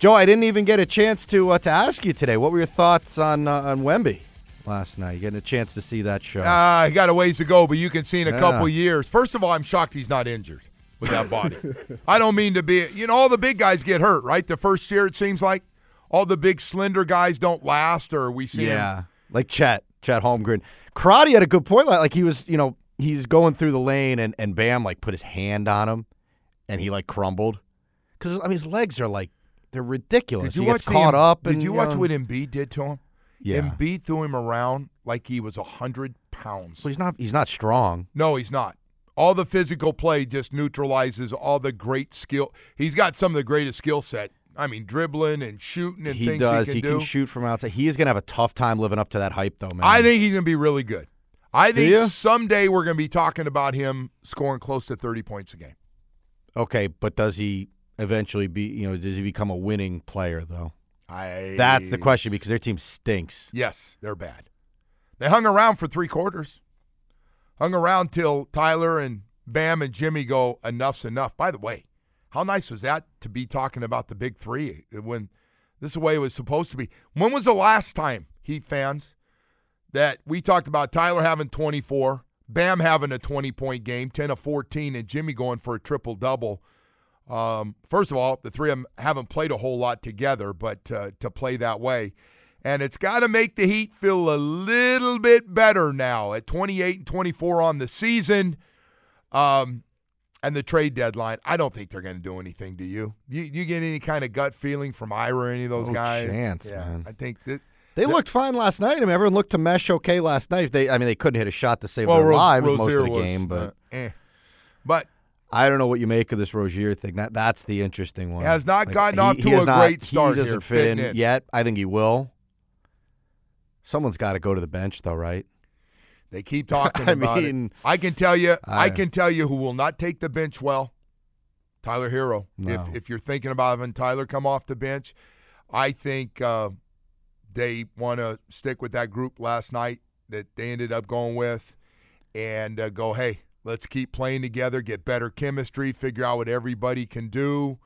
Joe, I didn't even get a chance to uh, to ask you today. What were your thoughts on uh, on Wemby last night? You getting a chance to see that show? Ah, he got a ways to go, but you can see in a Yeah. couple years. First of all, I'm shocked he's not injured with that body. I don't mean to be, you know, all the big guys get hurt, right? The first year, it seems like all the big slender guys don't last, or we see yeah, him. like Chet, Chet Holmgren. Karate had a good point. Like, like he was, you know, he's going through the lane, and and Bam like put his hand on him, and he like crumbled because I mean his legs are like they're ridiculous. Did you he watch gets the caught Em- up? Did and, you watch know, what Embiid did to him? Yeah. Embiid threw him around like he was a hundred pounds. So he's not he's not strong. No, he's not. All the physical play just neutralizes all the great skill. He's got some of the greatest skill set. I mean, dribbling and shooting and He things does. he He can can, shoot from outside. He is gonna have a tough time living up to that hype, though, man. I think he's going to be really good. I think someday we're going to be talking about him scoring close to 30 points a game. Okay, but does he eventually be? You know, does he become a winning player though? I That's the question because their team stinks. Yes, they're bad. They hung around for three quarters. Hung around till Tyler and Bam and Jimmy go, enough's enough. By the way, how nice was that to be talking about the big three uh, when this is the way it was supposed to be? When was the last time, Heat fans, that we talked about Tyler having 24, Bam having a 20 point game, 10 of 14, and Jimmy going for a triple double? Um, first of all, the three of them haven't played a whole lot together, but uh, to play that way. And it's got to make the Heat feel a little bit better now at 28 and 24 on the season. Um, and the trade deadline, I don't think they're going to do anything to you. You you get any kind of gut feeling from Ira or any of those No guys? chance, yeah, man. I think that. They looked fine last night. I mean, everyone looked to mesh okay last night. They, I mean, they couldn't hit a shot to save Well, their Ro- lives most of the was, game, but uh, eh. but I don't know what you make of this Rozier thing. That that's the interesting one. Has not gotten off to a not- great start He doesn't here, fit in, in. yet. I think he will. Someone's got to go to the bench, though, right? They keep talking I about mean, it. I can tell you, I, I- can tell you who will not take the bench well. Tyler Herro. No. If if you're thinking about having Tyler come off the bench, I think uh, they want to stick with that group last night that they ended up going with, and uh, go, hey, let's keep playing together, get better chemistry, figure out what everybody can do.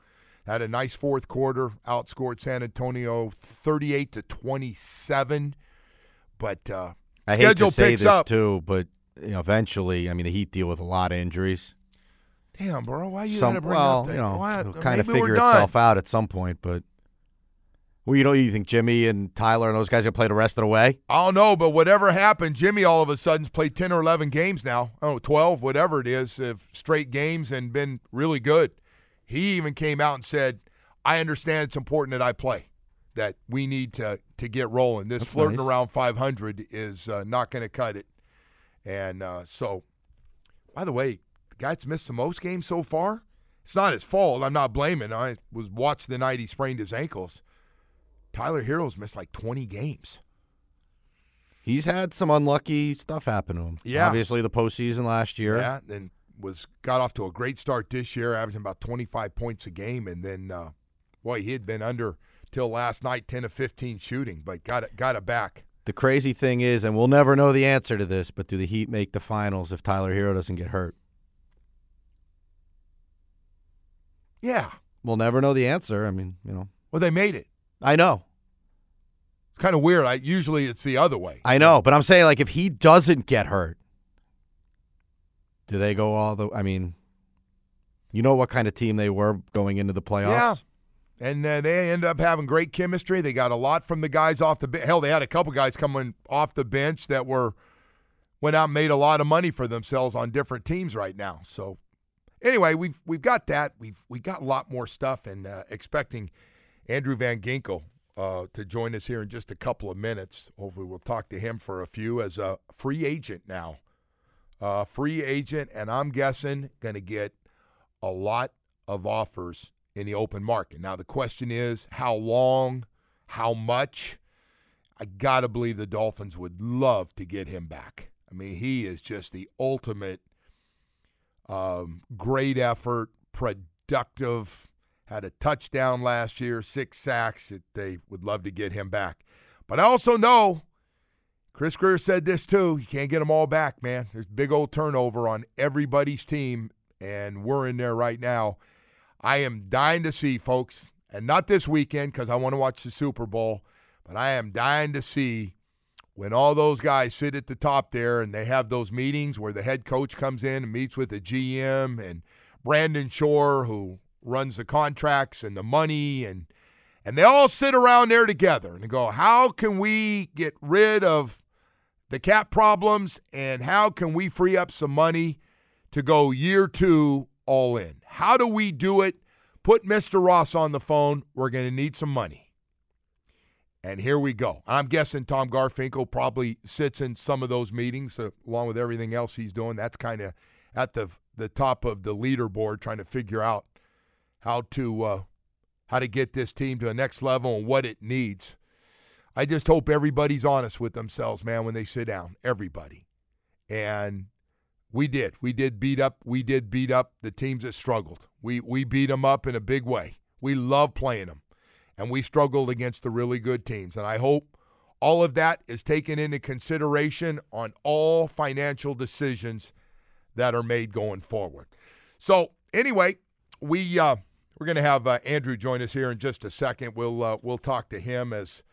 Had a nice fourth quarter, outscored San Antonio 38 to 27, but. Uh, I hate schedule to say this up. too, but you know, eventually, I mean, the Heat deal with a lot of injuries. Damn, bro, why you Some, gotta bring well, up that? you know, kind of figure itself out at some point. But well, you know, you think Jimmy and Tyler and those guys are play the rest of the way? I don't know, but whatever happened, Jimmy all of a sudden's played ten or eleven games now. Oh, 12, whatever it is, of straight games and been really good. He even came out and said, "I understand it's important that I play. That we need to to get rolling. This That's flirting nice. around 500 is uh, not going to cut it." And uh, so, by the way, the guy that's missed the most games so far. It's not his fault. I'm not blaming. I was watched the night he sprained his ankles. Tyler Herro's missed like 20 games. He's had some unlucky stuff happen to him. Yeah. obviously the postseason last year. Yeah, and was got off to a great start this year, averaging about 25 points a game, and then, uh, boy, he had been under till last night, 10 of 15 shooting, but got it, got it back. The crazy thing is, and we'll never know the answer to this, but do the Heat make the finals if Tyler Herro doesn't get hurt? Yeah, We'll never know the answer. I mean, you know, well, they made it. I know, It's kind of weird. I usually it's the other way. I know, but I'm saying like if he doesn't get hurt, do they go all the? I mean, you know what kind of team they were going into the playoffs? Yeah. and uh, they end up having great chemistry. They got a lot from the guys off the bench. Hell, they had a couple guys coming off the bench that were went out and made a lot of money for themselves on different teams right now. So anyway, we've we've got that. We've we got a lot more stuff, and uh, expecting Andrew Van Ginkel uh, to join us here in just a couple of minutes. Hopefully, we'll talk to him for a few as a free agent now. Uh, free agent, and I'm guessing going to get a lot of offers in the open market. Now, the question is how long, how much? I got to believe the Dolphins would love to get him back. I mean, he is just the ultimate um, great effort, productive, had a touchdown last year, six sacks. They would love to get him back. But I also know Chris Grier said this too. You can't get them all back, man. There's big old turnover on everybody's team, and we're in there right now. I am dying to see, folks, and not this weekend because I want to watch the Super Bowl, but I am dying to see when all those guys sit at the top there and they have those meetings where the head coach comes in and meets with the GM and Brandon Shore, who runs the contracts and the money and and they all sit around there together and go, how can we get rid of the cap problems and how can we free up some money to go year two all in? How do we do it? Put Mr. Ross on the phone. We're going to need some money. And here we go. I'm guessing Tom Garfinkel probably sits in some of those meetings uh, along with everything else he's doing. That's kind of at the the top of the leaderboard trying to figure out how to uh, how to get this team to the next level and what it needs. I just hope everybody's honest with themselves, man, when they sit down. Everybody. And we did. We did beat up. We did beat up the teams that struggled. We we beat them up in a big way. We love playing them, and we struggled against the really good teams. And I hope all of that is taken into consideration on all financial decisions that are made going forward. So anyway, we uh, we're going to have uh, Andrew join us here in just a second. We'll uh, we'll talk to him as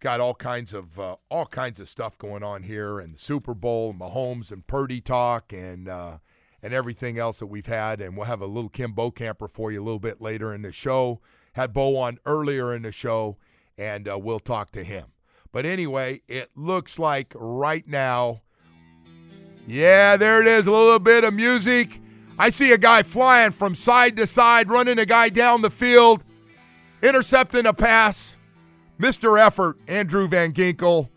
got all kinds of uh, all kinds of stuff going on here, and the Super Bowl, and Mahomes and Purdy talk, and uh, and everything else that we've had, and we'll have a little Kim Bokamper for you a little bit later in the show. Had Bo on earlier in the show, and uh, we'll talk to him. But anyway, it looks like right now, yeah, there it is, a little bit of music. I see a guy flying from side to side, running a guy down the field, intercepting a pass Mr. Effort, Andrew Van Ginkel,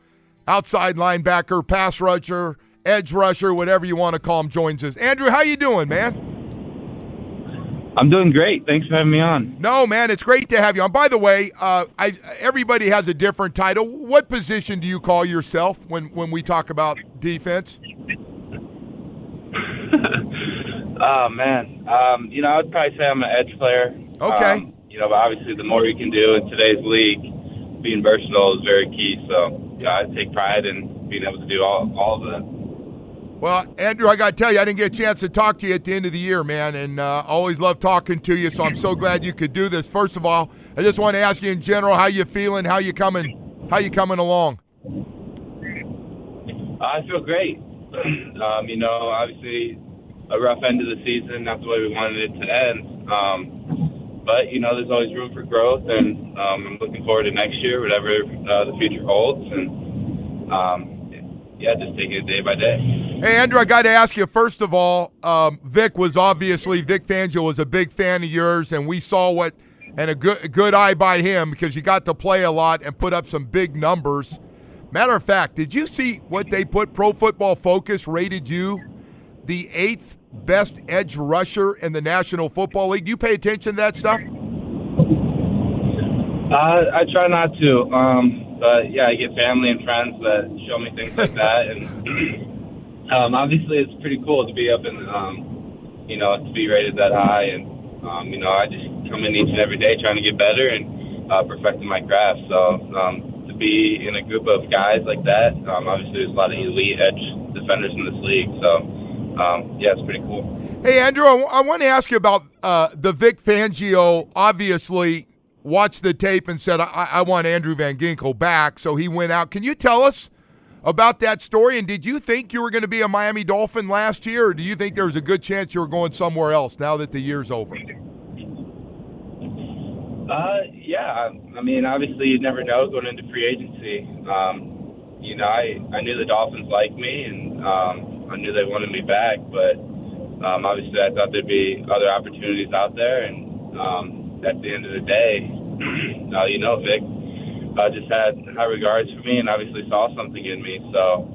outside linebacker, pass rusher, edge rusher, whatever you want to call him, joins us. Andrew, how you doing, man? I'm doing great. Thanks for having me on. No, man, it's great to have you on. By the way, uh, I, everybody has a different title. What position do you call yourself when, when we talk about defense? oh man, um, you know, I'd probably say I'm an edge player. Okay. Um, you know, but obviously, the more you can do in today's league, being versatile is very key. So yeah, I take pride in being able to do all, all of that. Well, Andrew, I got to tell you, I didn't get a chance to talk to you at the end of the year, man, and uh, always love talking to you. So I'm so glad you could do this. First of all, I just want to ask you in general how you feeling, how you coming, how you coming along. I feel great. um, you know, obviously a rough end of the season. That's the way we wanted it to end. Um, but you know, there's always room for growth, and um, I'm looking forward to next year, whatever uh, the future holds, and um, yeah, just taking it day by day. Hey, Andrew, I got to ask you first of all. Um, Vic was obviously Vic Fangio was a big fan of yours, and we saw what and a good good eye by him because you got to play a lot and put up some big numbers. Matter of fact, did you see what they put? Pro Football Focus rated you the eighth best edge rusher in the National Football League. Do you pay attention to that stuff? Uh, I try not to, um, but yeah, I get family and friends that show me things like that, and um, obviously it's pretty cool to be up in, um, you know, to be rated that high, and um, you know, I just come in each and every day trying to get better and uh, perfecting my craft. So um, to be in a group of guys like that, um, obviously there's a lot of elite edge defenders in this league, so um, yeah, it's pretty cool. Hey, Andrew, I, w- I want to ask you about uh, the Vic Fangio. Obviously, watched the tape and said, I-, I want Andrew Van Ginkel back. So he went out. Can you tell us about that story? And did you think you were going to be a Miami Dolphin last year, or do you think there was a good chance you were going somewhere else now that the year's over? Uh, yeah. I mean, obviously, you never know going into free agency. Um, you know, I I knew the Dolphins liked me, and um, I knew they wanted me back. But um, obviously, I thought there'd be other opportunities out there. And um, at the end of the day, uh, you know, Vic uh, just had high regards for me, and obviously saw something in me. So,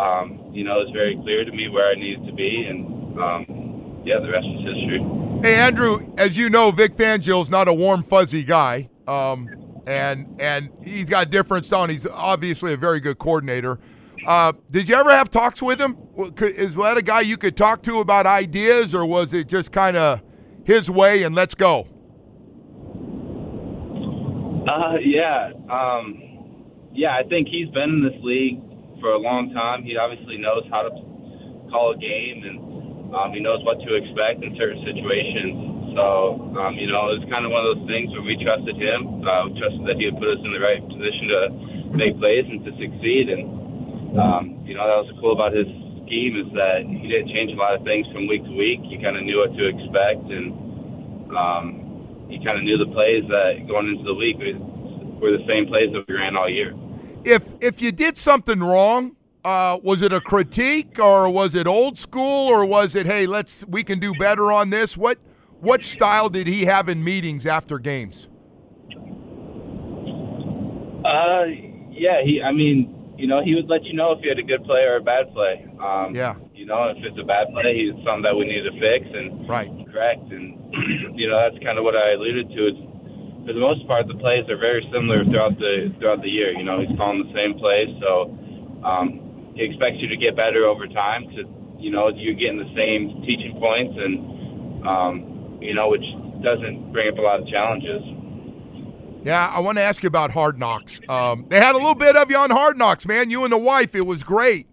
um, you know, it was very clear to me where I needed to be, and um, yeah, the rest is history. Hey, Andrew, as you know, Vic Fangio's not a warm, fuzzy guy. Um, and and he's got different style. He's obviously a very good coordinator. Uh, did you ever have talks with him? Is that a guy you could talk to about ideas, or was it just kind of his way and let's go? Uh, yeah, um, yeah. I think he's been in this league for a long time. He obviously knows how to call a game and um, he knows what to expect in certain situations. So, um, you know, it's kind of one of those things where we trusted him. Uh, trusted that he would put us in the right position to make plays and to succeed. And, um, you know, that was cool about his scheme is that he didn't change a lot of things from week to week. You kind of knew what to expect, and um, you kind of knew the plays that going into the week were the same plays that we ran all year. If if you did something wrong, uh, was it a critique or was it old school or was it hey let's we can do better on this? What what style did he have in meetings after games? Uh, yeah, he. I mean, you know, he would let you know if you had a good play or a bad play. Um, yeah. You know, if it's a bad play, he's something that we need to fix and right. correct. And you know, that's kind of what I alluded to. It's, for the most part, the plays are very similar throughout the throughout the year. You know, he's calling the same plays, so um, he expects you to get better over time. To you know, you're getting the same teaching points, and um, you know, which doesn't bring up a lot of challenges. Yeah, I want to ask you about Hard Knocks. Um, they had a little bit of you on Hard Knocks, man. You and the wife, it was great.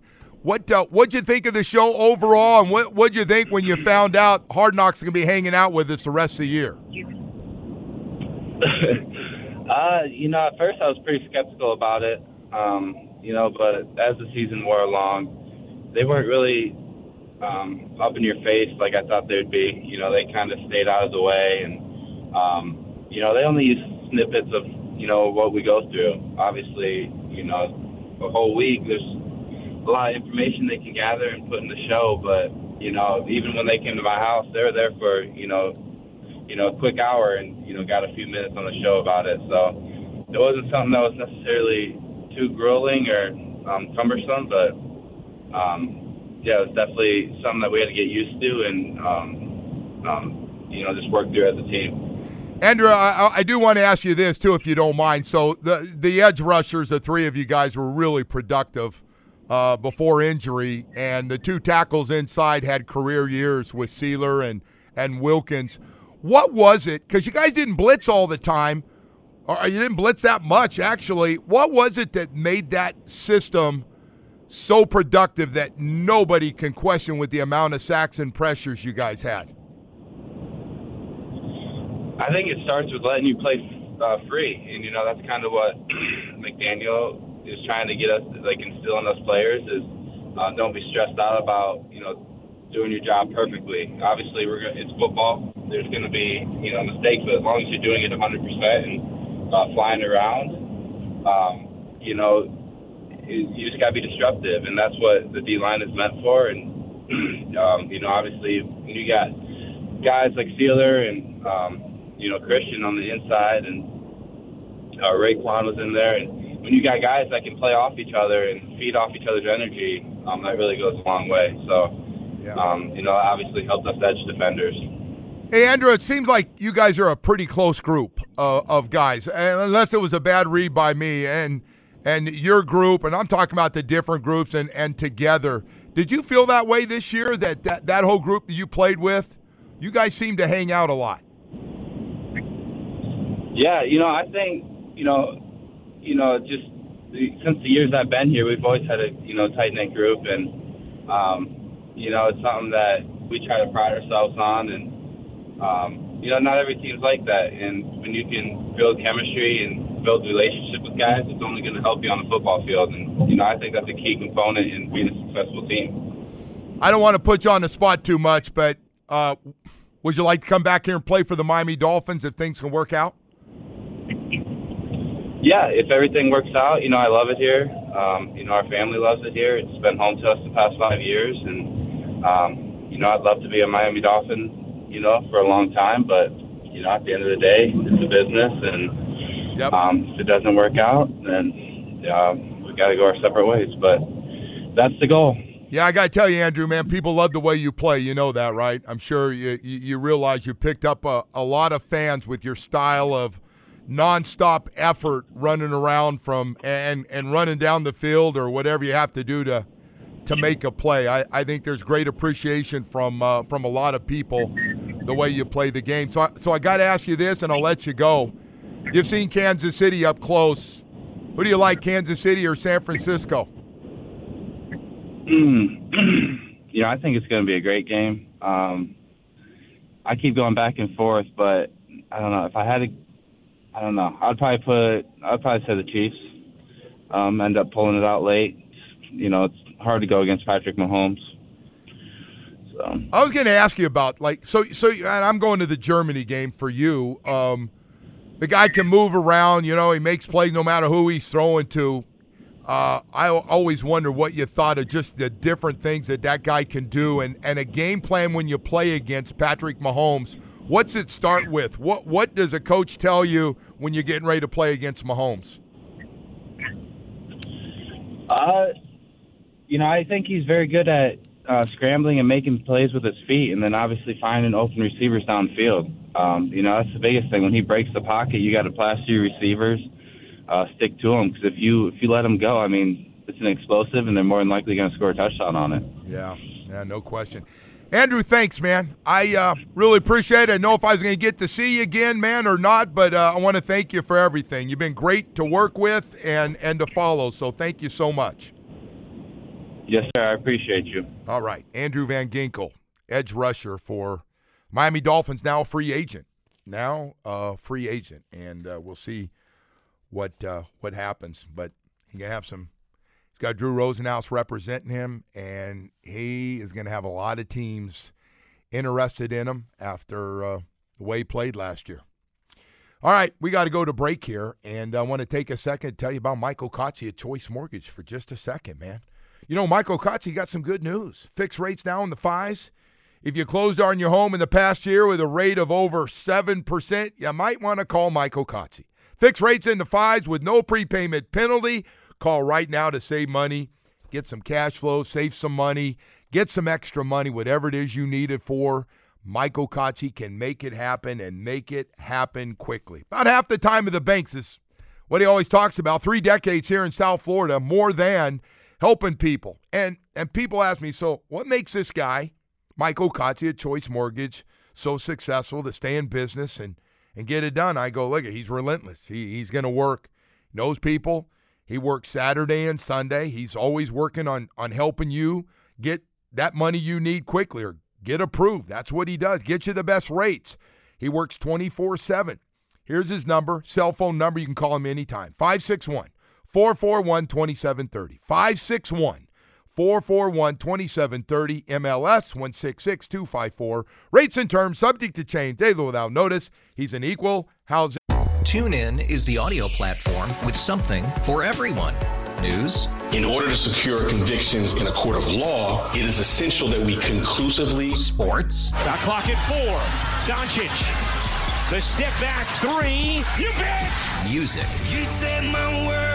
What uh, what'd you think of the show overall, and what what'd you think when you found out Hard Knocks going to be hanging out with us the rest of the year? uh, you know, at first I was pretty skeptical about it. Um, you know, but as the season wore along, they weren't really um, up in your face like I thought they'd be. You know, they kind of stayed out of the way, and um, you know, they only use snippets of you know what we go through. Obviously, you know, a whole week there's a lot of information they can gather and put in the show, but you know, even when they came to my house, they were there for you know, you know, a quick hour and you know got a few minutes on the show about it. So it wasn't something that was necessarily too grueling or um, cumbersome, but um, yeah, it was definitely something that we had to get used to and um, um, you know just work through as a team. Andrew, I, I, do want to ask you this too, if you don't mind. So the the edge rushers, the three of you guys were really productive uh, before injury, and the two tackles inside had career years with Sieler and and Wilkins. What was it? Because you guys didn't blitz all the time or you didn't blitz that much actually. What was it that made that system so productive that nobody can question with the amount of sacks and pressures you guys had? I think it starts with letting you play uh, free, and you know that's kind of what McDaniel is trying to get us, like instill in us players is uh, don't be stressed out about you know doing your job perfectly. Obviously, we're gonna, it's football. There's going to be you know mistakes, but as long as you're doing it 100% and uh, flying around, um, you know, you just got to be disruptive, and that's what the D line is meant for. And um, you know, obviously, you got guys like Sieler and um, you know Christian on the inside, and uh, Raekwon was in there, and when you got guys that can play off each other and feed off each other's energy, um, that really goes a long way. So, yeah. um, you know, obviously helped us edge defenders. Hey, Andrew, it seems like you guys are a pretty close group uh, of guys, unless it was a bad read by me and and your group, and I'm talking about the different groups and, and together. Did you feel that way this year? That, that that whole group that you played with, you guys seem to hang out a lot. Yeah, you know, I think you know, you know, just since the years I've been here, we've always had a you know tight knit group, and um, you know, it's something that we try to pride ourselves on, and um, you know, not every team's like that. And when you can build chemistry and build relationship with guys, it's only going to help you on the football field. And you know, I think that's a key component in being a successful team. I don't want to put you on the spot too much, but uh, would you like to come back here and play for the Miami Dolphins if things can work out? yeah, if everything works out, you know, I love it here. Um, you know, our family loves it here. It's been home to us the past five years, and um, you know, I'd love to be a Miami Dolphin, you know, for a long time. But you know, at the end of the day, it's a business, and Yep. um, if it doesn't work out, then um, we got to go our separate ways. But that's the goal. Yeah, I got to tell you, Andrew, man, people love the way you play. You know that, right? I'm sure you, you, you realize you picked up a, a lot of fans with your style of nonstop effort running around from and, and running down the field or whatever you have to do to to make a play. I, I think there's great appreciation from uh, from a lot of people the way you play the game. So I, so I got to ask you this, and I'll let you go. You've seen Kansas City up close. Who do you like, Kansas City or San Francisco? you know, I think it's going to be a great game. Um, I keep going back and forth, but I don't know if I had to. I don't know. I'd probably put. I'd probably say the Chiefs. Um, end up pulling it out late. You know, it's hard to go against Patrick Mahomes. So I was going to ask you about like so so and I'm going to the Germany game for you. Um, the guy can move around, you know, he makes plays no matter who he's throwing to. Uh, I always wonder what you thought of just the different things that that guy can do, and, and a game plan when you play against Patrick Mahomes. What's it start with? What what does a coach tell you when you're getting ready to play against Mahomes? Uh, you know, I think he's very good at uh, scrambling and making plays with his feet, and then obviously finding open receivers downfield. Um, you know, that's the biggest thing. When he breaks the pocket, you got to plaster your receivers, uh, stick to them, because if you if you let them go, I mean, it's an explosive, and they're more than likely going to score a touchdown on it. Yeah, yeah, no question. Andrew, thanks, man. I uh, really appreciate it. I know if I was going to get to see you again, man, or not, but uh, I want to thank you for everything. You've been great to work with and and to follow. So thank you so much. Yes, sir. I appreciate you. All right, Andrew Van Ginkel, edge rusher for Miami Dolphins, now free agent. Now a free agent, and uh, we'll see what uh, what happens. But he gonna have some. He's got Drew Rosenhaus representing him, and he is going to have a lot of teams interested in him after uh, the way he played last year. All right, we got to go to break here, and I want to take a second to tell you about Michael Kotze at Choice Mortgage for just a second, man. You know, Michael Kotze got some good news. Fixed rates now in the fives. If you closed on your home in the past year with a rate of over 7%, you might want to call Michael Kotze. Fixed rates in the fives with no prepayment penalty. Call right now to save money, get some cash flow, save some money, get some extra money, whatever it is you need it for. Michael Kotze can make it happen and make it happen quickly. About half the time of the banks is what he always talks about. Three decades here in South Florida, more than helping people. And and people ask me, so what makes this guy, Michael Kotze at Choice Mortgage, so successful to stay in business and and get it done? I go, look, he's relentless. He, he's going to work, knows people. He works Saturday and Sunday. He's always working on on helping you get that money you need quickly or get approved. That's what he does. Get you the best rates. He works 24/7. Here's his number, cell phone number. You can call him anytime. 561 441 2730. 561 441 2730. MLS 166 254. Rates and terms subject to change daily without notice. He's an equal housing. TuneIn is the audio platform with something for everyone. News, In order to secure convictions in a court of law, it is essential that we conclusively sports, Shot clock at four. Doncic. The step back three. You bet. music, You set my world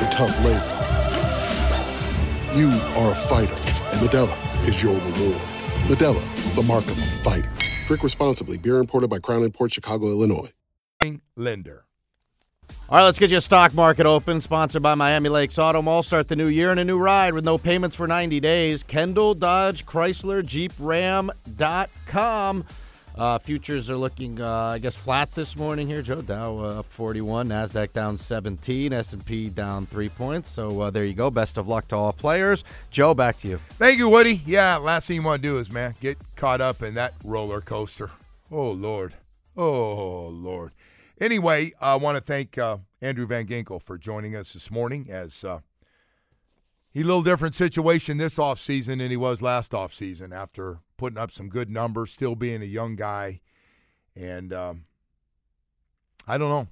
the tough labor. You are a fighter, and Modelo is your reward. Modelo, the mark of a fighter. Drink responsibly. Beer imported by Crown Port Chicago, Illinois. Lender. All right, let's get you a stock market open. Sponsored by Miami Lakes Auto Mall. Start the new year in a new ride with no payments for 90 days. Kendall, Dodge, Chrysler, Jeep, Ram.com. Uh, futures are looking, uh, I guess, flat this morning here. Joe Dow uh, up 41, Nasdaq down 17, S&P down three points. So uh, there you go. Best of luck to all players. Joe, back to you. Thank you, Woody. Yeah, last thing you want to do is, man, get caught up in that roller coaster. Oh, Lord. Oh, Lord. Anyway, I want to thank uh, Andrew Van Ginkel for joining us this morning as uh, he a little different situation this offseason than he was last offseason after putting up some good numbers, still being a young guy. And um, I don't know.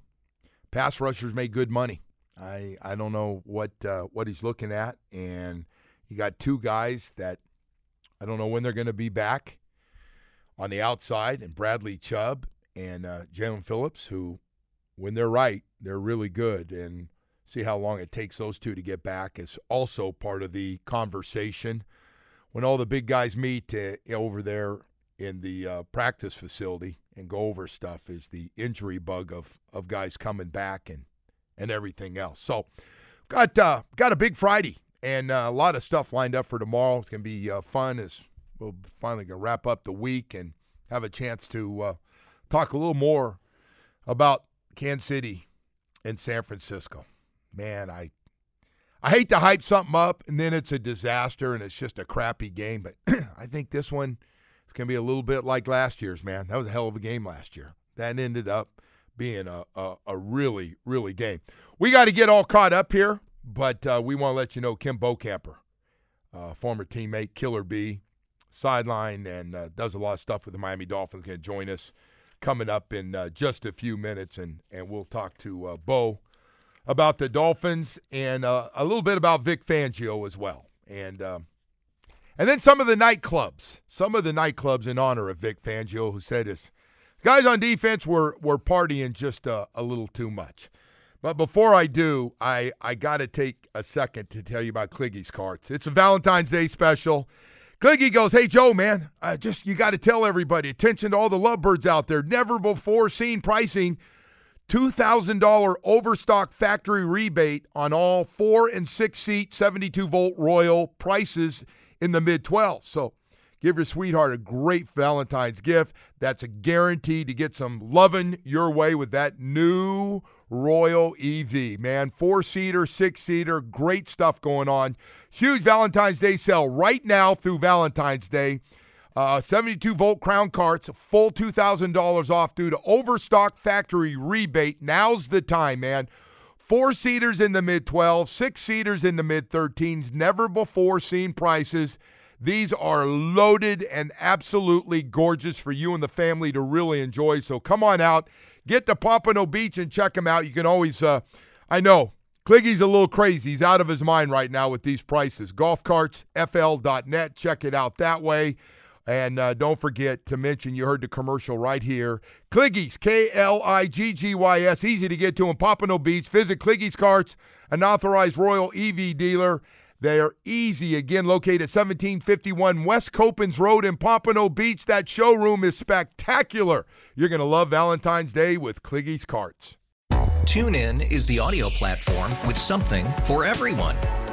Pass rushers make good money. I, I don't know what uh, what he's looking at. And you got two guys that I don't know when they're going to be back on the outside, and Bradley Chubb and uh, Jaelan Phillips, who, when they're right, they're really good. And see how long it takes those two to get back is also part of the conversation. When all the big guys meet uh, over there in the uh, practice facility and go over stuff, is the injury bug of of guys coming back and and everything else. So, got uh, got a big Friday and uh, a lot of stuff lined up for tomorrow. It's gonna be uh, fun as we'll finally gonna wrap up the week and have a chance to uh, talk a little more about Kansas City and San Francisco. Man, I I hate to hype something up and then it's a disaster and it's just a crappy game, but I think this one is going to be a little bit like last year's, man. That was a hell of a game last year. That ended up being a, a, a really, really game. We got to get all caught up here, but uh, we want to let you know Kim Bokamper, uh, former teammate, Killer B, sideline, and uh, does a lot of stuff with the Miami Dolphins, going to join us coming up in uh, just a few minutes, and, and we'll talk to uh, Bo about the Dolphins and uh, a little bit about Vic Fangio as well. And um, and then some of the nightclubs, some of the nightclubs in honor of Vic Fangio, who said his guys on defense were were partying just a, a little too much. But before I do, I, I got to take a second to tell you about Kliggy's Carts. It's a Valentine's Day special. Kliggy goes, "Hey Joe, man, uh, just you got to tell everybody. Attention to all the lovebirds out there. Never before seen pricing." $2,000 overstock factory rebate on all four and six seat 72 volt Royal prices in the mid 12. So give your sweetheart a great Valentine's gift. That's a guarantee to get some loving your way with that new Royal EV. Man, four seater, six seater, great stuff going on. Huge Valentine's Day sale right now through Valentine's Day. Uh, 72 volt crown carts, full $2,000 off due to overstock factory rebate. Now's the time, man. Four seaters in the mid 12, six seaters in the mid 13s. Never before seen prices. These are loaded and absolutely gorgeous for you and the family to really enjoy. So come on out, get to Pompano Beach and check them out. You can always, uh, I know, Kliggy's a little crazy. He's out of his mind right now with these prices. Golfcartsfl.net. Check it out that way. And uh, don't forget to mention you heard the commercial right here. Kliggy's, K L I G G Y S, easy to get to in Pompano Beach. Visit Kliggy's Carts, an authorized Royal EV dealer. They are easy, again, located at 1751 West Copans Road in Pompano Beach. That showroom is spectacular. You're going to love Valentine's Day with Kliggy's Carts. TuneIn is the audio platform with something for everyone.